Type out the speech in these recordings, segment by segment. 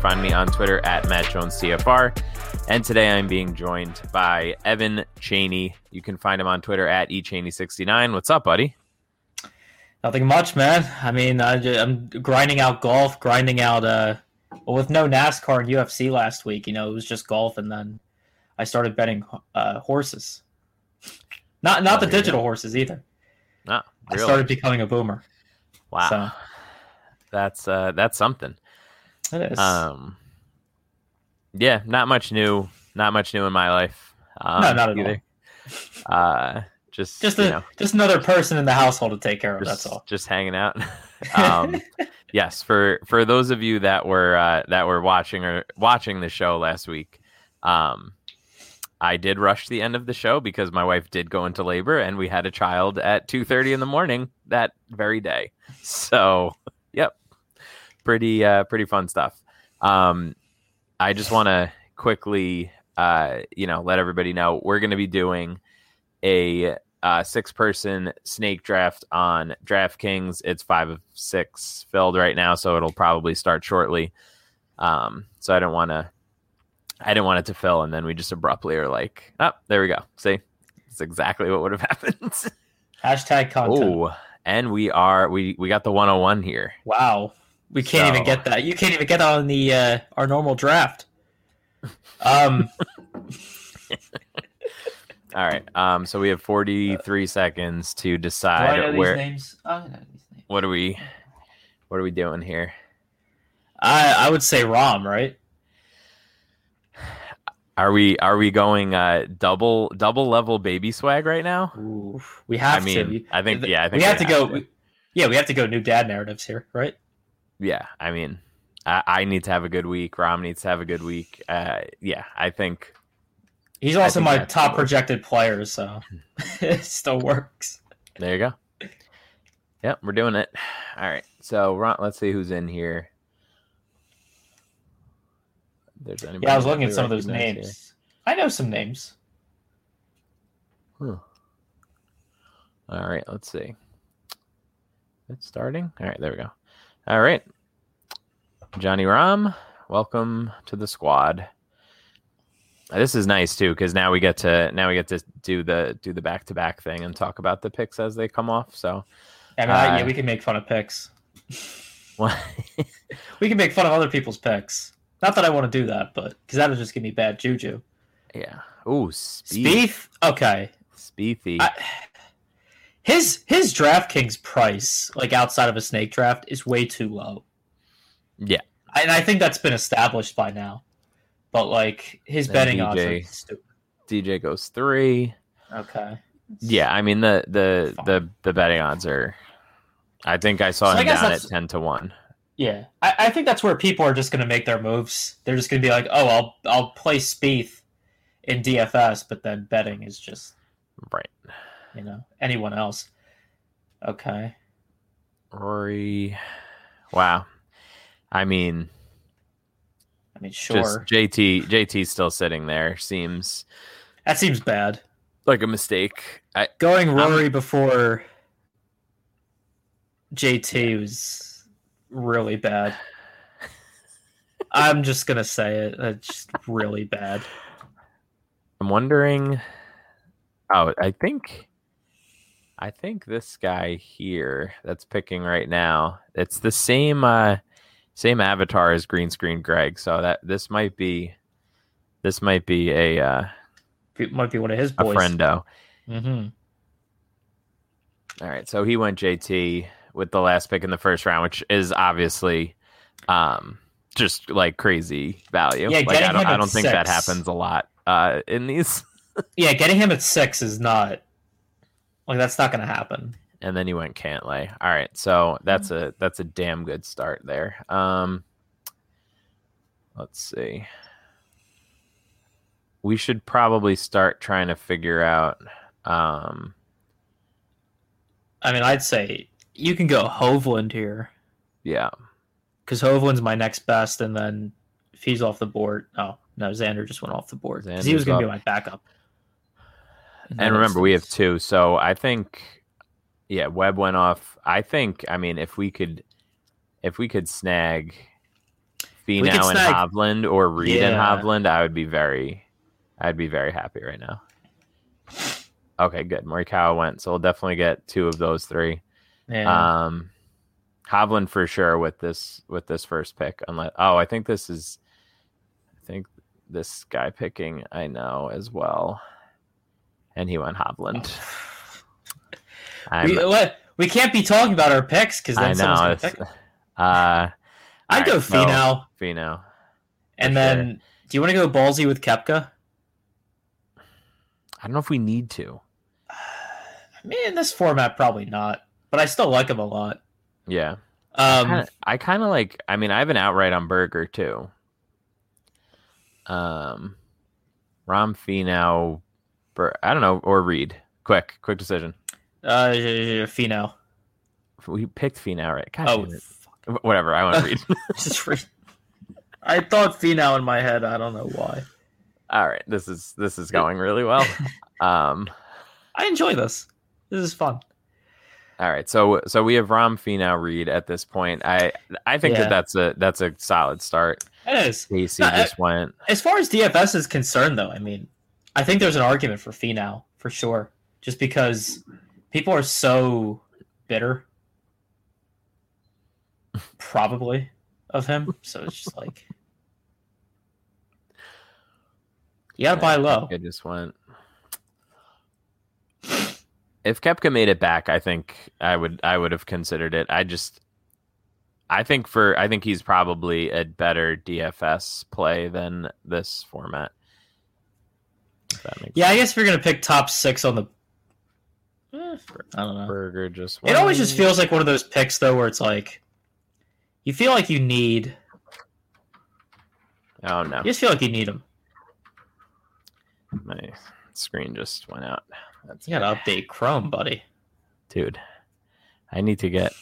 Find me on Twitter at Matt Jones CFR. And today I'm being joined by Evan Cheney. You can find him on Twitter at eChaney69. What's up, buddy? Nothing much, man. I mean, I, am grinding out golf, grinding out. Uh, well, with no NASCAR and UFC last week, you know, it was just golf, and then I started betting uh, horses. Not not Oh, the digital horses either. Ah, I started becoming a boomer. wow. So That's uh that's something. It is. Um Yeah, not much new. Not much new in my life. Um, No, not at either. Uh just just you know, just another person in the household to take care of. just, that's all. just hanging out. um yes for for those of you that were uh that were watching or watching the show last week um i did rush the end of the show because my wife did go into labor and we had a child at 2.30 in the morning that very day so yep pretty uh pretty fun stuff um i just want to quickly uh you know let everybody know we're going to be doing a uh, six person snake draft on DraftKings. It's five of six filled right now, so it'll probably start shortly. Um, so I don't want to, I didn't want it to fill, and then we just abruptly are like, oh, there we go. See, it's exactly what would have happened. Hashtag content. oh, and we are we we got the 101 here. Wow. We can't even get that. You can't even get that on the uh, our normal draft. Um, All right. Um, so we have 43 seconds to do I decide know where. these names? Oh, I know these names. What are we? What are we doing here? I I would say Rahm, right? Are we are we going uh double double level baby swag right now? Ooh, we have I mean, to. I think yeah, I think we have to go. to. Yeah, we have to go new dad narratives here, right? Yeah, I mean, I, I need to have a good week. Rahm needs to have a good week. Uh, yeah, I think. He's I also think my top projected player, so it still works. There you go. Yep, we're doing it. All right. So Rahm, let's see who's in here. There's anybody Yeah, I was looking at some of those names. I know some names. here. Huh. All right. Let's see. It's starting. All right. There we go. All right. Johnny Rahm, welcome to the squad. This is nice too because now we get to now we get to do the do the back to back thing and talk about the picks as they come off. So, I mean, Uh, yeah, we can make fun of picks. We can make fun of other people's picks. Not that I want to do that, but because that'll just give me bad juju. Yeah. Ooh, Spieth. Spieth, okay. Spiethy. I, his his DraftKings price, like outside of a snake draft, is way too low. Yeah. and I think that's been established by now. But like his Then betting odds DJ. stupid. DJ goes three. Okay. Yeah, I mean the the Fine. the the betting odds are. I think I saw So him guess down at ten to one. Yeah, I, I think that's where people are just going to make their moves. They're just going to be like, "Oh, I'll I'll play Spieth in DFS," but then betting is just Right. You know anyone else. Okay, Rory. Wow. I mean, I mean, just sure, JT. JT still sitting there seems that seems bad. like a mistake. I Going Rory before JT was really bad. I'm just gonna say it. That's just really bad. I'm wondering. Oh, I think. I think this guy here that's picking right now. It's the same uh same avatar as Green Screen Greg. So that this might be this might be a uh, It might be one of his boys. a friendo. Mm-hmm. All right, so he went JT with the last pick in the first round, which is obviously um just like crazy value. Yeah, like I don't I don't think that happens a lot uh in these. Yeah, getting him at six is not like that's not gonna happen. and then you went Cantlay. All right, so that's a that's a damn good start there. Um, let's see. We should probably start trying to figure out. Um, I mean, I'd say you can go Hovland here yeah, because Hovland's my next best, and then if he's off the board, oh no, Xander just went off the board because he was gonna be my backup. And remember we have two, so I think, yeah, Webb went off. I think. I mean, if we could, if we could snag Finau and snag- Hovland or Reed and Yeah. Hovland, I would be very, I'd be very happy right now. Okay, good. Morikawa went, so we'll definitely get two of those three. Yeah. Um, Hovland for sure with this with this first pick. Unless, oh, I think this is, I think this guy picking I know as well, and he went Hovland. We, what, we can't be talking about our picks because then I someone's know. gonna pick. uh, I'd go alright, so- Finau, Finau. and for then do you want to go ballsy with Koepka? I don't know if we need to. I mean, in this format, probably not, but I still like him a lot. Yeah. Um, I kind of like. I mean, I have an outright on Berger too. Um, Rahm Finau, Bur- I don't know, or Reed. Quick, quick decision. uh, Finau. We picked Finau, right? God Oh, fuck. whatever. I want to read. Just re- I thought Finau in my head. I don't know why. All right, this is this is going really well. Um, I enjoy this. This is fun. all right, so so we have Rahm Finau Reed at this point. I I think Yeah. that that's a that's a solid start. It is. Casey No, I- just went. As far as DFS is concerned, though, I mean, I think there's an argument for Finau for sure, just because people are so bitter, probably, of him. So it's just like you gotta buy low. I just went. If Koepka made it back, I think I would I would have considered it. I just I think for I think he's probably a better DFS play than this format. If that makes Yeah, I guess if you're gonna pick top six on the, eh, I don't know. Berger just It always just feels like one of those picks though, where it's like you feel like you need, Oh no. you just feel like you need them. My screen just went out. That's You gotta update Chrome, buddy. dude. I need to get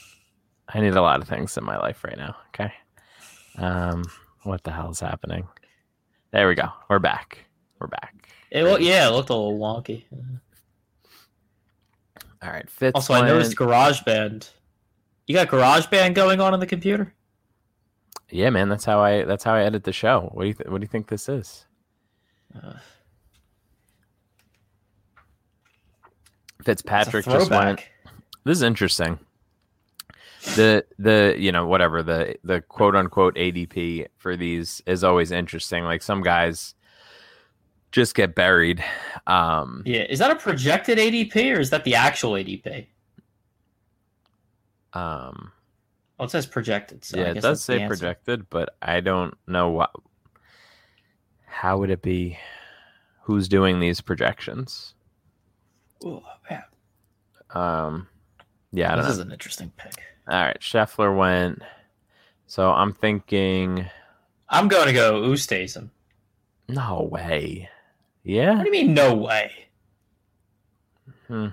I need a lot of things in my life right now. Okay. Um what the hell is happening? There we go. We're back. We're back. It looked, yeah, it looked a little wonky. All right. Fitz Also, I noticed GarageBand. You got GarageBand going on in the computer? Yeah, man, that's how I that's how I edit the show. What do you th- what do you think this is? Uh, Fitzpatrick just went. This is interesting. the the you know whatever the the quote unquote ADP for these is always interesting. Like some guys just get buried. Um, yeah, is that a projected ADP or is that the actual ADP? Um, well, it says projected. So yeah, it does say projected, but I don't know what. How would it be? Who's doing these projections? Oh yeah. Um, yeah, this know. is an interesting pick. All right, Scheffler went. So I'm thinking. I'm going to go Oosthuizen. No way. Yeah. What do you mean, no way? Hmm.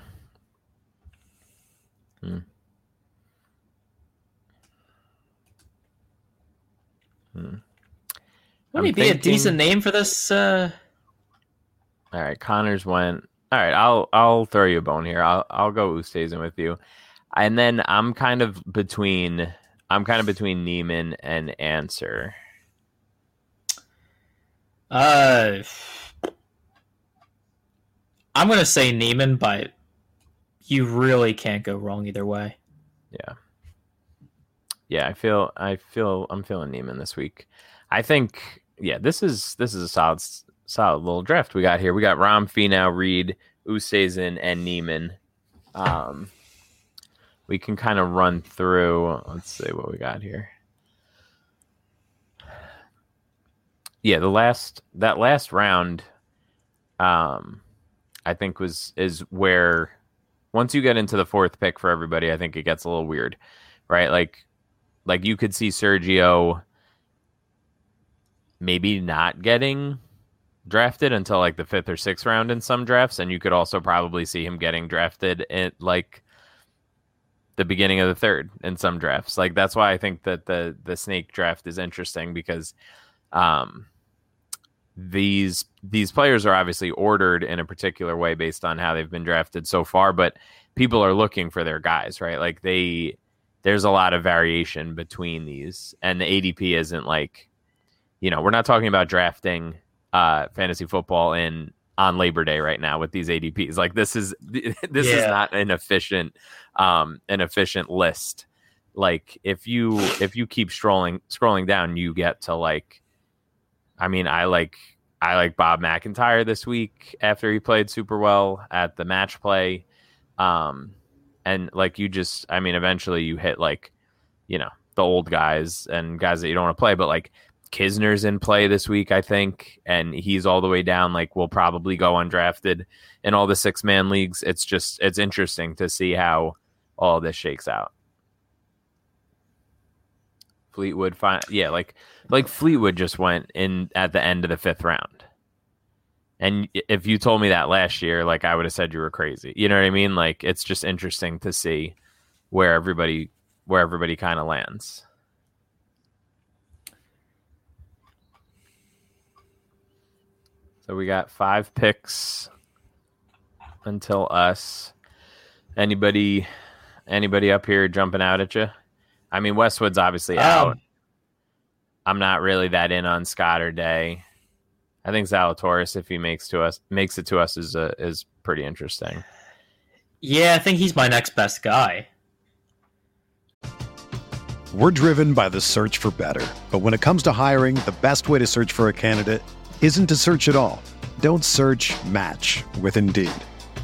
Hmm. Hmm. Wouldn't he be thinking... a decent name for this? Uh... All right, Conners went. All right, I'll I'll throw you a bone here. I'll I'll go Oosthuizen with you, and then I'm kind of between I'm kind of between Niemann and Ancer. Uh, I'm gonna say Niemann, but you really can't go wrong either way. Yeah. Yeah, I feel I feel I'm feeling Niemann this week. I think yeah, this is this is a solid solid little draft we got here. We got Rahm, Finau, Reed, Oosthuizen, and Niemann. Um, we can kind of run through. Let's see what we got here. Yeah, the last that last round, um, I think was is where once you get into the fourth pick for everybody, I think it gets a little weird, right? Like, like you could see Sergio maybe not getting drafted until like the fifth or sixth round in some drafts, and you could also probably see him getting drafted at like the beginning of the third in some drafts. Like that's why I think that the the snake draft is interesting because um these these players are obviously ordered in a particular way based on how they've been drafted so far, but people are looking for their guys, right? Like they there's a lot of variation between these and the ADP isn't like you know, we're not talking about drafting uh fantasy football in on Labor Day right now with these ADPs. Like this is this yeah. is not an efficient um an efficient list. Like if you if you keep scrolling scrolling down, you get to like I mean, I like I like Bob McIntyre this week after he played super well at the match play. Um, and like you just, I mean, eventually you hit like, you know, the old guys and guys that you don't want to play, but like Kisner's in play this week, I think, and he's all the way down. Like, will probably go undrafted in all the six man leagues. It's just, it's interesting to see how all this shakes out. Fleetwood, fine, yeah, like like Fleetwood just went in at the end of the fifth round. And if you told me that last year, like I would have said you were crazy. You know what I mean? Like it's just interesting to see where everybody where everybody kind of lands. So we got five picks until us. Anybody anybody up here jumping out at you? I mean Westwood's obviously um, out. I'm not really that in on Scott or Day. I think Zalatoris, if he makes to us makes it to us, is a, is pretty interesting. Yeah, I think he's my next best guy. We're driven by the search for better, but when it comes to hiring, the best way to search for a candidate isn't to search at all. Don't search. Match with Indeed.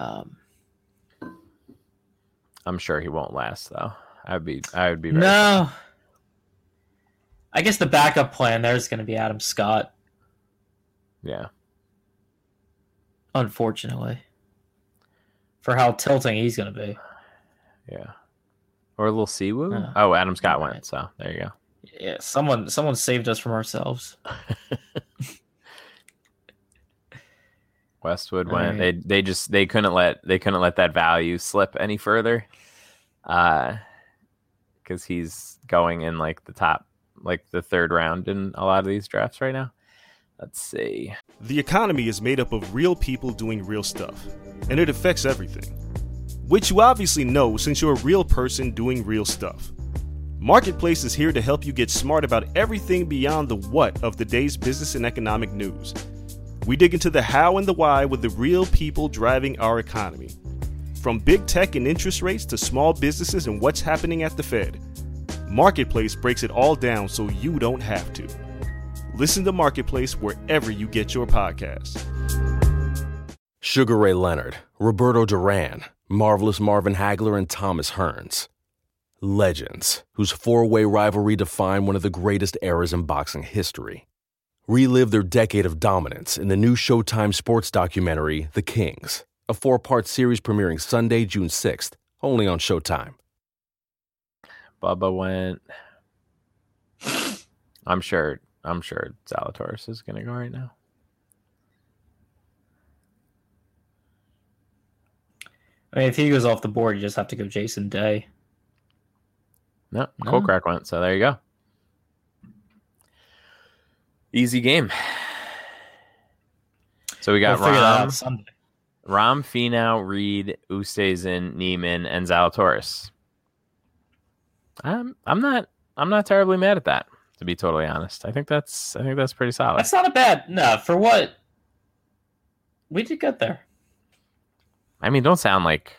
Um, I'm sure he won't last though. I'd be I would be very No. I guess the backup plan there is going to be Adam Scott, yeah. unfortunately, for how tilting he's going to be. Yeah. Or a little Siwoo? Oh, Adam Scott went, so there you go. Yeah, someone someone saved us from ourselves. Westwood All went. right. They they just they couldn't let they couldn't let that value slip any further. Uh because he's going in like the top like the third round in a lot of these drafts right now. Let's see. The economy is made up of real people doing real stuff, and it affects everything. Which you obviously know since you're a real person doing real stuff. Marketplace is here to help you get smart about everything beyond the what of the day's business and economic news. We dig into the how and the why with the real people driving our economy. From big tech and interest rates to small businesses and what's happening at the Fed. Marketplace breaks it all down so you don't have to. Listen to Marketplace wherever you get your podcasts. Sugar Ray Leonard, Roberto Duran, Marvelous Marvin Hagler, and Thomas Hearns. Legends, whose four way rivalry defined one of the greatest eras in boxing history. Relive their decade of dominance in the new Showtime sports documentary, The Kings, a four part series premiering Sunday, June 6th, only on Showtime. Bubba went. I'm sure I'm sure Zalatoris is gonna go right now. I mean, if he goes off the board, you just have to go Jason Day. No, No. Cold Crack went, so there you go. Easy game. So we got we'll Rahm, Sunday. Rahm, Finau, Reed, Oosthuizen, Niemann, and Zalatoris. I'm I'm not I'm not terribly mad at that, to be totally honest. I think that's I think that's pretty solid. That's not a bad no for what we did get there. I mean, don't sound like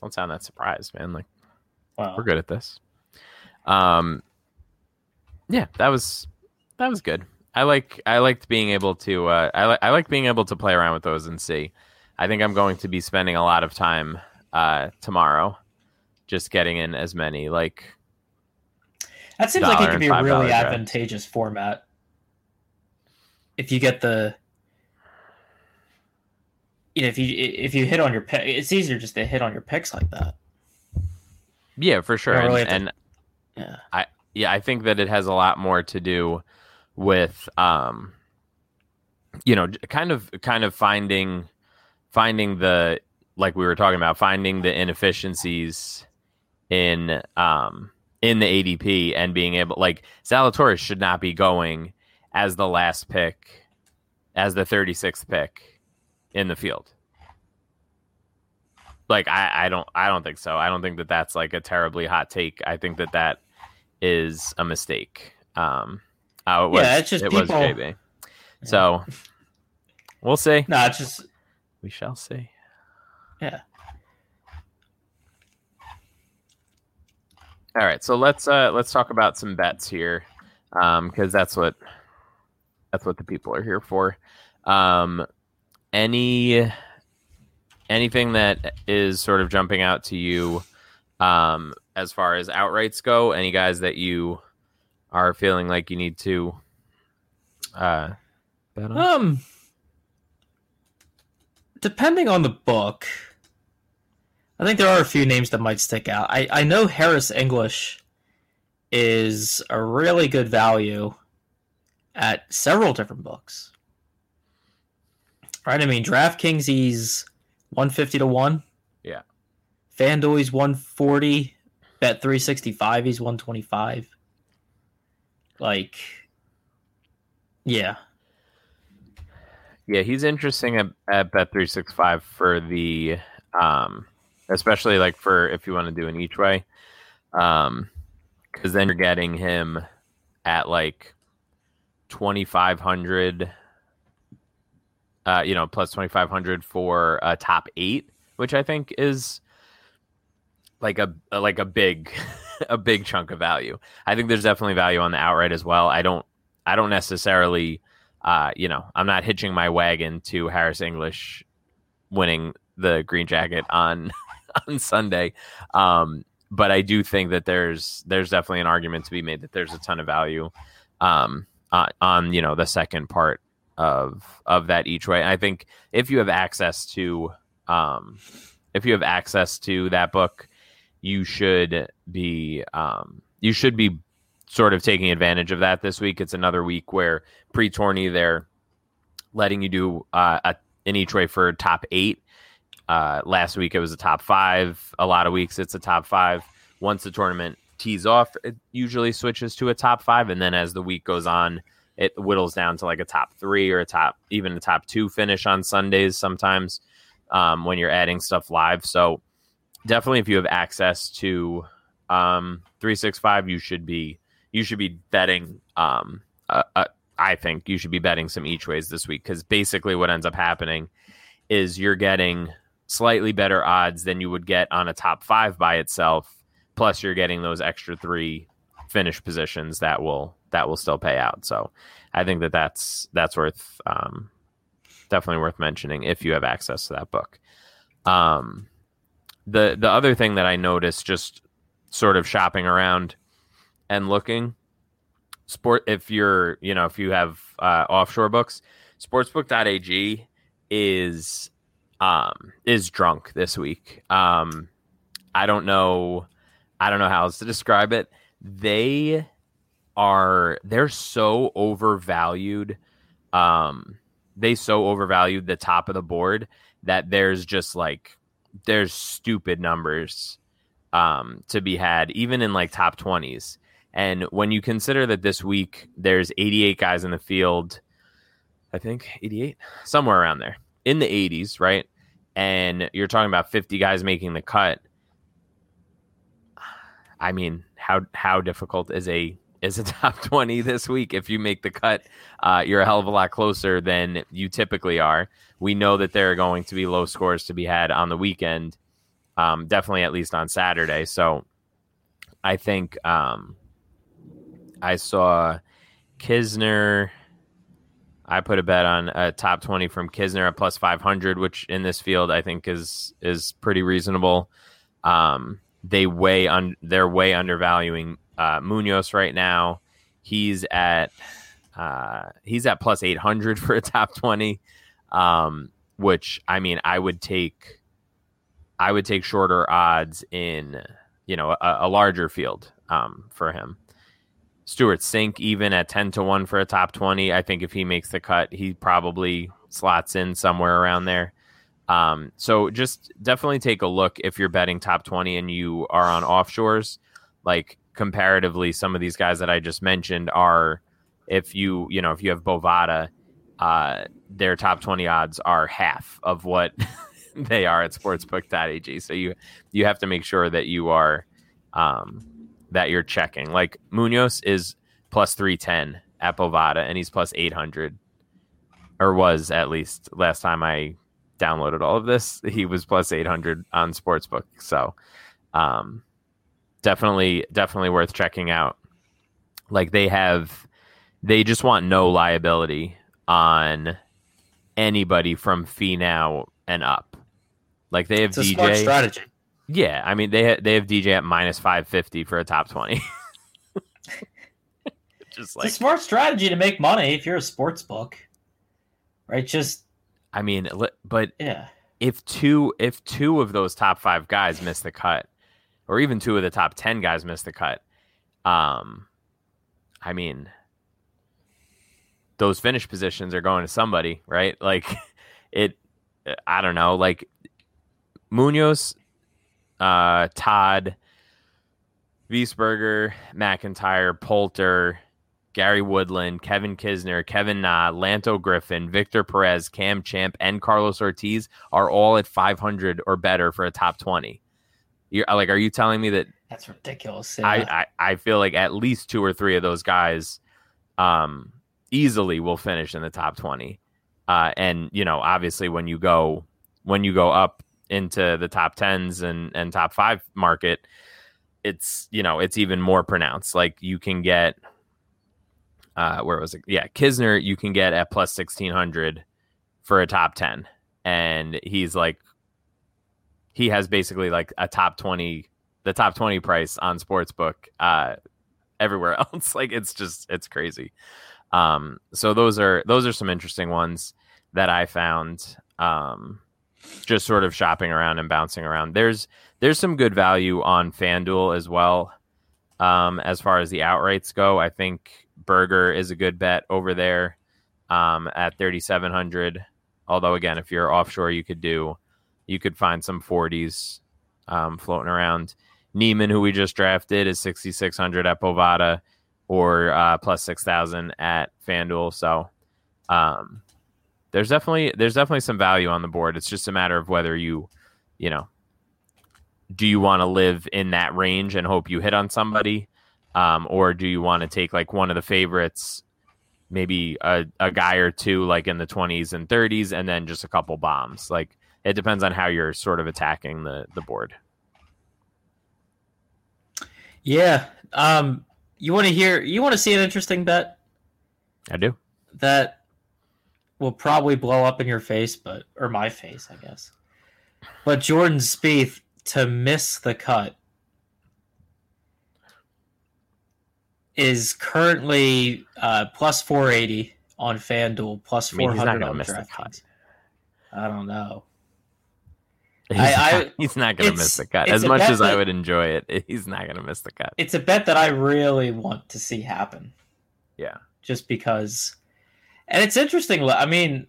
don't sound that surprised, man. Like Wow. we're good at this. Um, yeah, that was that was good. I like I liked being able to uh, I like I like being able to play around with those and see. I think I'm going to be spending a lot of time uh, tomorrow, just getting in as many like That seems like it could be a really advantageous format. If you get the you know, if you if you hit on your pick, it's easier just to hit on your picks like that. yeah for sure. don't really and, to- and Yeah. yeah, I think that it has a lot more to do with um you know, kind of kind of finding finding the like we were talking about finding the inefficiencies in um in the ADP and being able like Zalatoris should not be going as the last pick as the 36th pick in the field. Like I I don't I don't think so. I don't think that that's like a terribly hot take. I think that that is a mistake. Um, it was, Yeah, it's just it was people- JB. So we'll see. No, it's just We shall see. yeah. All right, so let's uh let's talk about some bets here, um, because that's what that's what the people are here for. Um, any anything that is sort of jumping out to you, um, as far as outrights go? Any guys that you are feeling like you need to uh bet on? Um depending on the book, I think there are a few names that might stick out. I, I know Harris English is a really good value at several different books. Right? I mean, DraftKings, he's 150 to 1. Yeah. FanDuel, he's 140. Bet 365, he's 125. Like, yeah. Yeah, he's interesting at, at Bet three six five for the um especially like for if you want to do an each way. Um because then you're getting him at like twenty five hundred uh you know plus twenty five hundred for a top eight, which I think is like a like a big a big chunk of value. I think there's definitely value on the outright as well. I don't I don't necessarily uh, you know, I'm not hitching my wagon to Harris English winning the green jacket on on Sunday. Um, but I do think that there's there's definitely an argument to be made that there's a ton of value um, on, you know the second part of of that each way. I think if you have access to um, if you have access to that book, you should be um, you should be sort of taking advantage of that this week. It's another week where pre tourney they're letting you do uh, a, an each way for top eight. Uh, last week it was a top five. A lot of weeks it's a top five. Once the tournament tees off, it usually switches to a top five, and then as the week goes on, it whittles down to like a top three or a top even a top two finish on Sundays sometimes um, when you're adding stuff live. So definitely, if you have access to um, 365, you should be you should be betting. Um, uh, uh, I think you should be betting some each ways this week because basically what ends up happening is you're getting slightly better odds than you would get on a top five by itself. Plus, you're getting those extra three finish positions that will that will still pay out. So, I think that that's that's worth um, definitely worth mentioning if you have access to that book. Um, the the other thing that I noticed just sort of shopping around and looking sport if you're you know if you have uh, offshore books sportsbook.ag is um is drunk this week. Um i don't know i don't know how else to describe it. They are they're so overvalued um they so overvalued the top of the board that there's just like there's stupid numbers um to be had even in like top 20s and when you consider that this week there's 88 guys in the field, I think 88, somewhere around there in the 80s, right? And you're talking about 50 guys making the cut. I mean, how how difficult is a is a top 20 this week if you make the cut uh, you're a hell of a lot closer than you typically are we know that there are going to be low scores to be had on the weekend um, definitely at least on saturday so i think um, I saw Kisner. I put a bet on a top 20 from Kisner at plus 500, which in this field I think is is pretty reasonable. Um, they way on they're way undervaluing uh, Munoz right now. He's at uh, he's at plus 800 for a top 20, um, which I mean I would take I would take shorter odds in you know a, a larger field um, for him. Stewart Cink even at 10 to 1 for a top 20. I think if he makes the cut, he probably slots in somewhere around there. Um, so just definitely take a look if you're betting top 20 and you are on offshores. Like comparatively, some of these guys that I just mentioned are, if you, you know, if you have Bovada, uh, their top 20 odds are half of what they are at sportsbook.ag. So you, you have to make sure that you are, um, that you're checking. Like Munoz is plus 310 at Bovada and he's plus 800 or was at least last time I downloaded all of this. He was plus 800 on Sportsbook. So, um, definitely, definitely worth checking out. Like they have, they just want no liability on anybody from Finau and up. Like they have It's a DJ smart strategy. yeah, I mean they ha- they have DJ at minus five fifty for a top twenty. Just It's a smart strategy to make money if you're a sports book, right? Just I mean, but yeah, if two if two of those top five guys miss the cut, or even two of the top ten guys miss the cut, um, I mean, those finish positions are going to somebody, right? Like it, I don't know, like Munoz, uh, Todd, Wiesberger, McIntyre, Poulter, Gary Woodland, Kevin Kisner, Kevin Na, Lanto Griffin, Victor Perez, Cam Champ, and Carlos Ortiz are all at 500 or better for a top 20. You're like, are you telling me that that's ridiculous. I, I, I feel like at least two or three of those guys um, easily will finish in the top 20. Uh, and, you know, obviously when you go, when you go up into the top tens and, and top five market, it's, you know, it's even more pronounced. Like you can get, uh, where was it? Yeah. Kisner, you can get at plus 1600 for a top 10. And he's like, he has basically like a top 20 the top 20 price on sportsbook uh everywhere else. Like it's just it's crazy. Um so those are those are some interesting ones that i found um just sort of shopping around and bouncing around. There's there's some good value on fanduel as well um as far as the outrights go. I think Berger is a good bet over there um at 3700 although again if you're offshore you could do you could find some 40s um, floating around. Niemann, who we just drafted, is 6,600 at Bovada or uh, plus 6,000 at FanDuel. So um, there's definitely there's definitely some value on the board. It's just a matter of whether you, you know, do you want to live in that range and hope you hit on somebody, um, or do you want to take like one of the favorites, maybe a, a guy or two like in the 20s and 30s, and then just a couple bombs. Like it depends on how you're sort of attacking the the board. Yeah. Um you want to hear you want to see an interesting bet I do. that will probably blow up in your face but or my face, I guess. But Jordan Spieth to miss the cut is currently uh, plus 480 on FanDuel, plus I mean, he's not 400 gonna on miss the cut. I don't know. He's, I- not, I- he's not going to miss the cut. As much as I would enjoy it, he's not going to miss the cut. It's a bet that I really want to see happen. Yeah. just because. And it's interesting. I mean,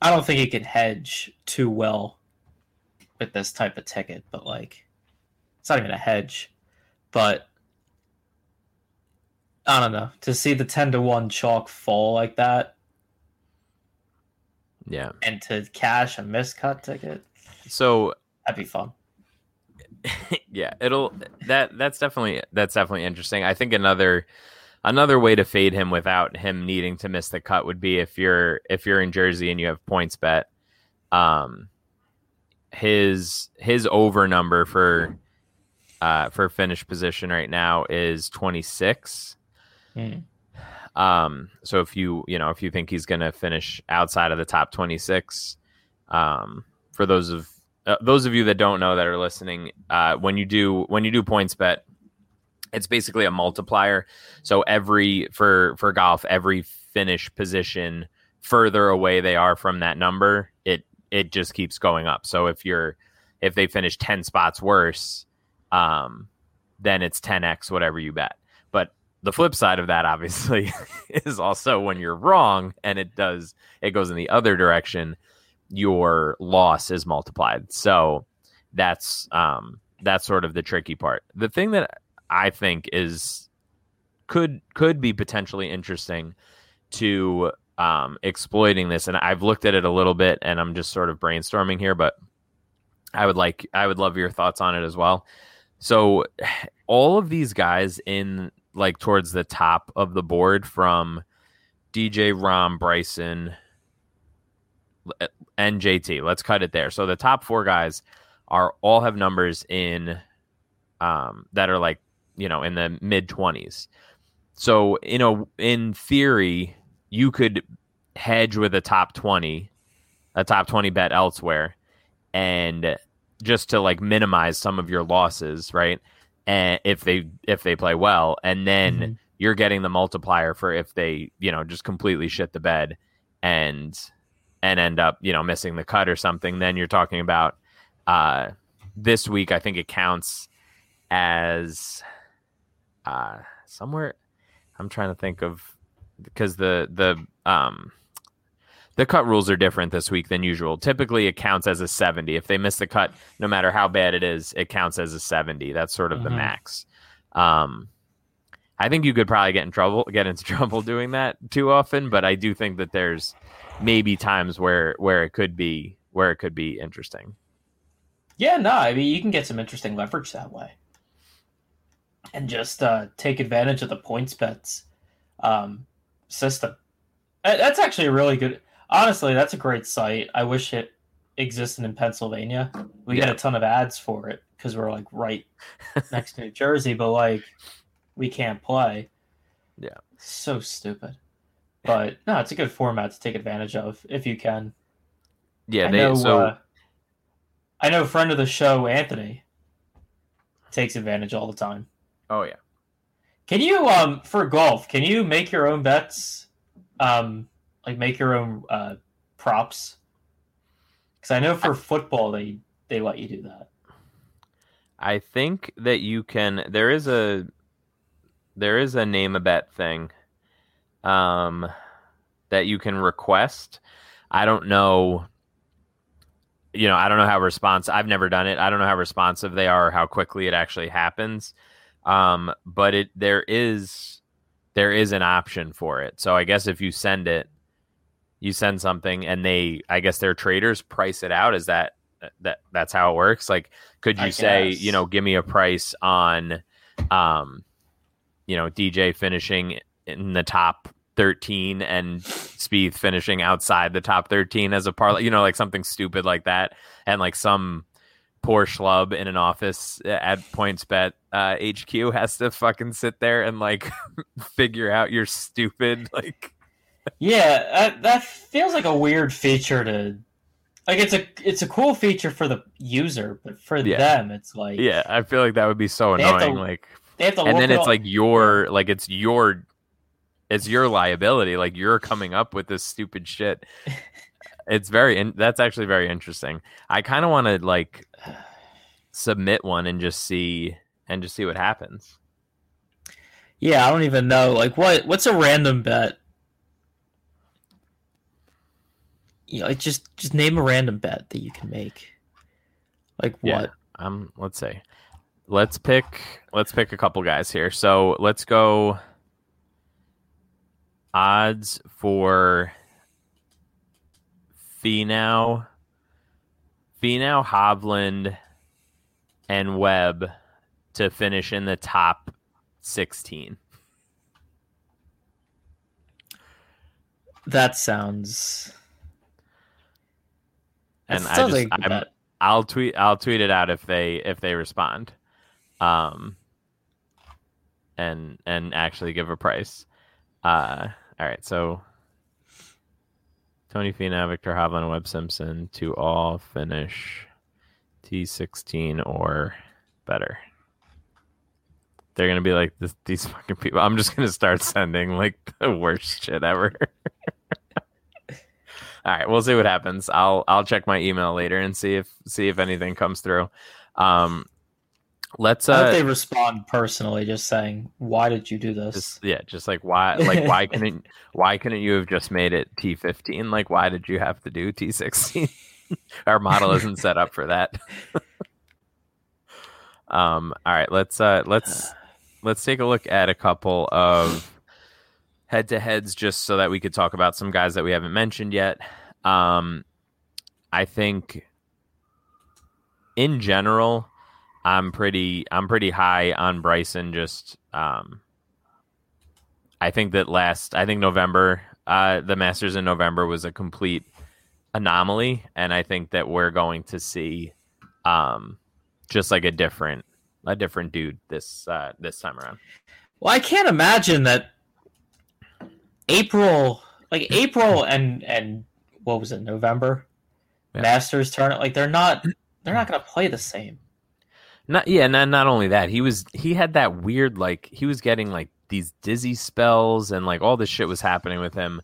I don't think he can hedge too well with this type of ticket, but like, it's not even a hedge. But I don't know to see the ten to one chalk fall like that Yeah. and to cash a miscut ticket, So that'd be fun. yeah, it'll that that's definitely that's definitely interesting. I think another another way to fade him without him needing to miss the cut would be if you're if you're in Jersey and you have PointsBet. Um his his over number for uh for finish position right now is 26. Hmm. Um so if you, you know, if you think he's going to finish outside of the top 26, um for those of uh, those of you that don't know that are listening, uh, when you do when you do PointsBet, it's basically a multiplier. So every for for golf, every finish position further away they are from that number, it it just keeps going up. So if you're if they finish ten spots worse, um, then it's ten x whatever you bet. But the flip side of that, obviously, is also when you're wrong and it does it goes in the other direction your loss is multiplied. So that's um that's sort of the tricky part. The thing that I think is could could be potentially interesting to um exploiting this and I've looked at it a little bit and I'm just sort of brainstorming here but I would like I would love your thoughts on it as well. So all of these guys in like towards the top of the board from DJ Rahm Bryson and JT. Let's cut it there. So the top four guys are all have numbers in um, that are like you know in the mid twenties. So you know in theory you could hedge with a top twenty, a top twenty bet elsewhere, and just to like minimize some of your losses, right? And if they if they play well, and then Mhm. you're getting the multiplier for if they you know just completely shit the bed and and end up you know missing the cut or something then you're talking about uh this week i think it counts as uh somewhere i'm trying to think of because the the um the cut rules are different this week than usual. Typically it counts as a 70 if they miss the cut no matter how bad it is it counts as a 70 that's sort of the Mhm. max. Um I think you could probably get in trouble, get into trouble doing that too often. But I do think that there's maybe times where where it could be where it could be interesting. Yeah, no, I mean you can get some interesting leverage that way, and just uh, take advantage of the points bets um, system. That's actually a really good. Honestly, that's a great site. I wish it existed in Pennsylvania. We get a ton of ads for it because we're like right next to New Jersey, but like we can't play. Yeah. so stupid. But no, it's a good format to take advantage of if you can. Yeah, I they know. so uh, I know. a Friend of the show, Anthony. takes advantage all the time. Oh yeah. Can you um for golf? Can you make your own bets? Um, like make your own uh, props? Because I know for football they they let you do that. I think that you can. There is a there is a name a bet thing, um, that you can request. I don't know. You know, I don't know how responsive. I've never done it. I don't know how responsive they are, how quickly it actually happens. Um, but it there is there is an option for it. So I guess if you send it, you send something, and they, I guess their traders price it out. Is that that that's how it works? Like, could you I say, guess. you know, give me a price on, um, you know, DJ finishing in the top 13 and Spieth finishing outside the top 13 as a parlay, you know, like something stupid like that. And like some poor schlub in an office at PointsBet uh, HQ has to fucking sit there and like figure out your stupid, like, Yeah, uh, that feels like a weird feature to. Like it's a it's a cool feature for the user, but for Yeah. them, it's like yeah, I feel like that would be so have to annoying. like, they have to. and then it's like your like it's your it's your liability like you're coming up with this stupid shit it's very in, that's actually very interesting i kind of want to like submit one and just see and just see what happens yeah, I don't even know. Like what what's a random bet? You know, like just just name a random bet that you can make. Like Yeah. what? um let's see let's pick let's pick a couple guys here so let's go odds for Finau, Finau, Hovland, and Webb to finish in the top 16. That sounds. And I just, I'm, that. I'll tweet, I'll tweet it out if they, if they respond, um, and and actually give a price. Uh, all right, so Tony Finau, Viktor Hovland, and Webb Simpson to all finish T16 or better. They're gonna be like these fucking people. I'm just gonna start sending like the worst shit ever. All right, we'll see what happens. I'll I'll check my email later and see if see if anything comes through. Um, let's I hope uh, they respond personally, just saying, "Why did you do this?" just yeah, just like why like why couldn't why couldn't you have just made it T15? Like why did you have to do T16? Our model isn't set up for that. um, all right, let's uh let's let's take a look at a couple of head to heads just so that we could talk about some guys that we haven't mentioned yet. Um, I think in general, I'm pretty I'm pretty high on Bryson. Just um, I think that last I think November, uh, the Masters in November was a complete anomaly, and I think that we're going to see um, just like a different a different dude this uh, this time around. Well, I can't imagine that April, like April and and what was it, November, Yeah. Masters tournament. Like they're not they're not going to play the same. Not yeah, not not only that, he was he had that weird like he was getting like these dizzy spells and like all this shit was happening with him.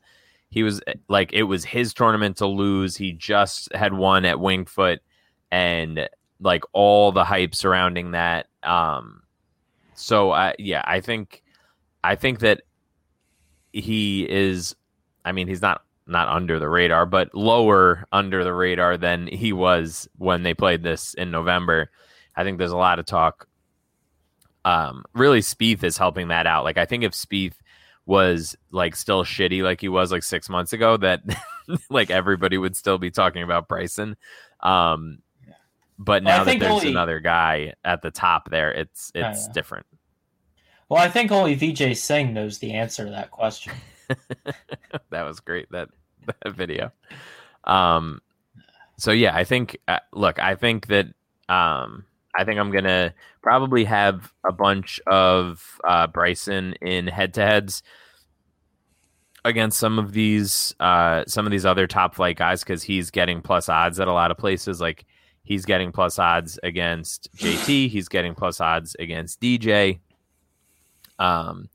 He was like it was his tournament to lose. He just had won at Winged Foot and like all the hype surrounding that. Um so I yeah, I think I think that he is I mean, he's not not under the radar, but lower under the radar than he was when they played this in November. I think there's a lot of talk. Um, really, Spieth is helping that out. Like, I think if Spieth was like still shitty like he was like six months ago, that like everybody would still be talking about Bryson. Um, but Well, now that there's only- another guy at the top there, it's Oh, it's different. Well, I think only Vijay Singh knows the answer to that question. that was great that that video um so yeah i think uh, look i think that um i think i'm gonna probably have a bunch of uh bryson in head-to-heads against some of these uh some of these other top flight guys because he's getting plus odds at a lot of places like He's getting plus odds against JT. He's getting plus odds against DJ. Um,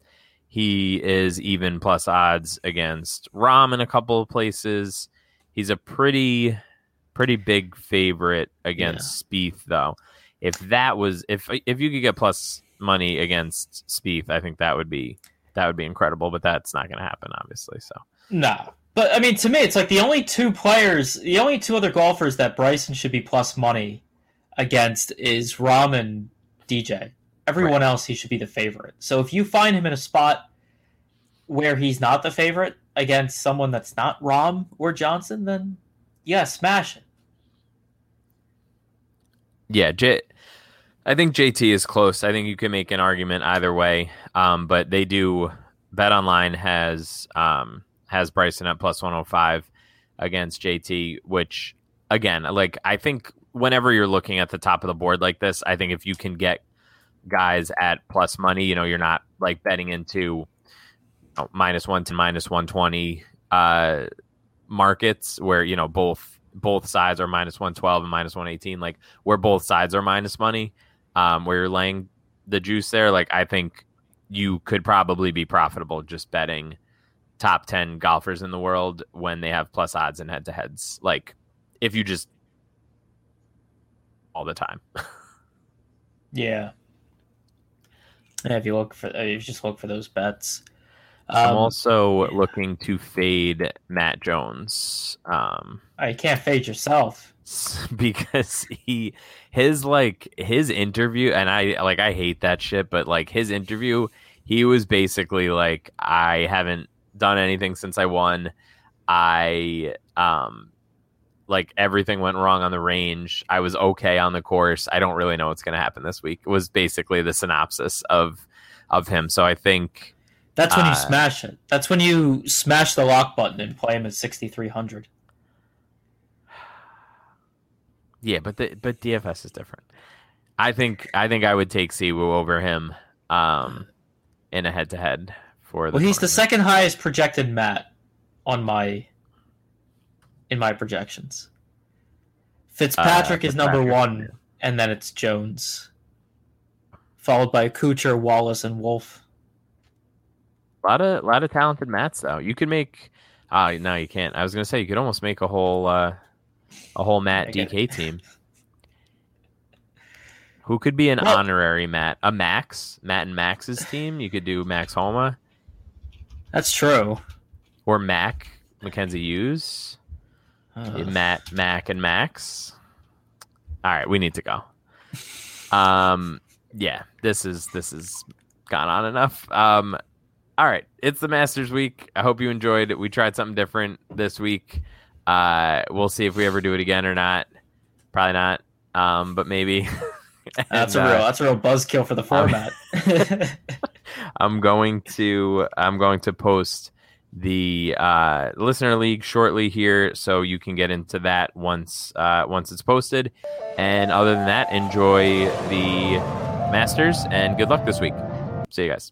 he is even plus odds against Rahm in a couple of places. He's a pretty, pretty big favorite against yeah. Spieth, though. If that was if if you could get plus money against Spieth, I think that would be that would be incredible. But that's not going to happen, obviously. So no, but I mean, to me, it's like the only two players, the only two other golfers that Bryson should be plus money against is Rahm and DJ. Everyone right. else, he should be the favorite. So if you find him in a spot where he's not the favorite against someone that's not Rahm or Johnson, then yeah, smash it. Yeah, J- I think JT is close. I think you can make an argument either way. Um, but they do. BetOnline has um, has Bryson at plus 105 against JT, which again, like I think whenever you're looking at the top of the board like this, I think if you can get guys at plus money, you know, you're not like betting into you know, minus one to minus 120 uh, markets where, you know, both both sides are minus 112 and minus 118, like where both sides are minus money, um, where you're laying the juice there. Like I think you could probably be profitable just betting top 10 golfers in the world when they have plus odds and head to heads. Like, if you just all the time. yeah. If you look for, if you just look for those bets. Um, I'm also looking to fade Matt Jones. Um, I can't fade yourself because he his like his interview, and I like I hate that shit, but like his interview, he was basically like, I haven't done anything since I won. I um like everything went wrong on the range. I was okay on the course. I don't really know what's going to happen this week. It was basically the synopsis of of him. So I think that's when uh, you smash it. That's when you smash the lock button and play him at 6300. Yeah, but the but DFS is different. I think I think I would take Siwoo over him um in a head to head for the. Well, he's the second highest projected Matt on my in my projections. Fitzpatrick uh, is number one, and then it's Jones, followed by Kuchar, Wallace, and Wolff. A lot of lot of talented mats though. You could make. Uh, no, you can't. I was gonna say you could almost make a whole uh, a whole Matt DK team. Who could be an honorary Matt? A Max, Matt and Max's team. You could do Max Homa. That's true. Or Mac, Mackenzie Hughes. Uh. Matt, Mac, and Max. All right, we need to go. Um, yeah, this is this is gone on enough. Um, all right, it's the Masters week. I hope you enjoyed it. We tried something different this week. Uh, we'll see if we ever do it again or not. Probably not. Um, but maybe. and, that's a real uh, that's a real buzzkill for the format. I'm going to I'm going to post the uh, listener league shortly here, so you can get into that once uh, once it's posted. And other than that, enjoy the Masters and good luck this week. See you guys.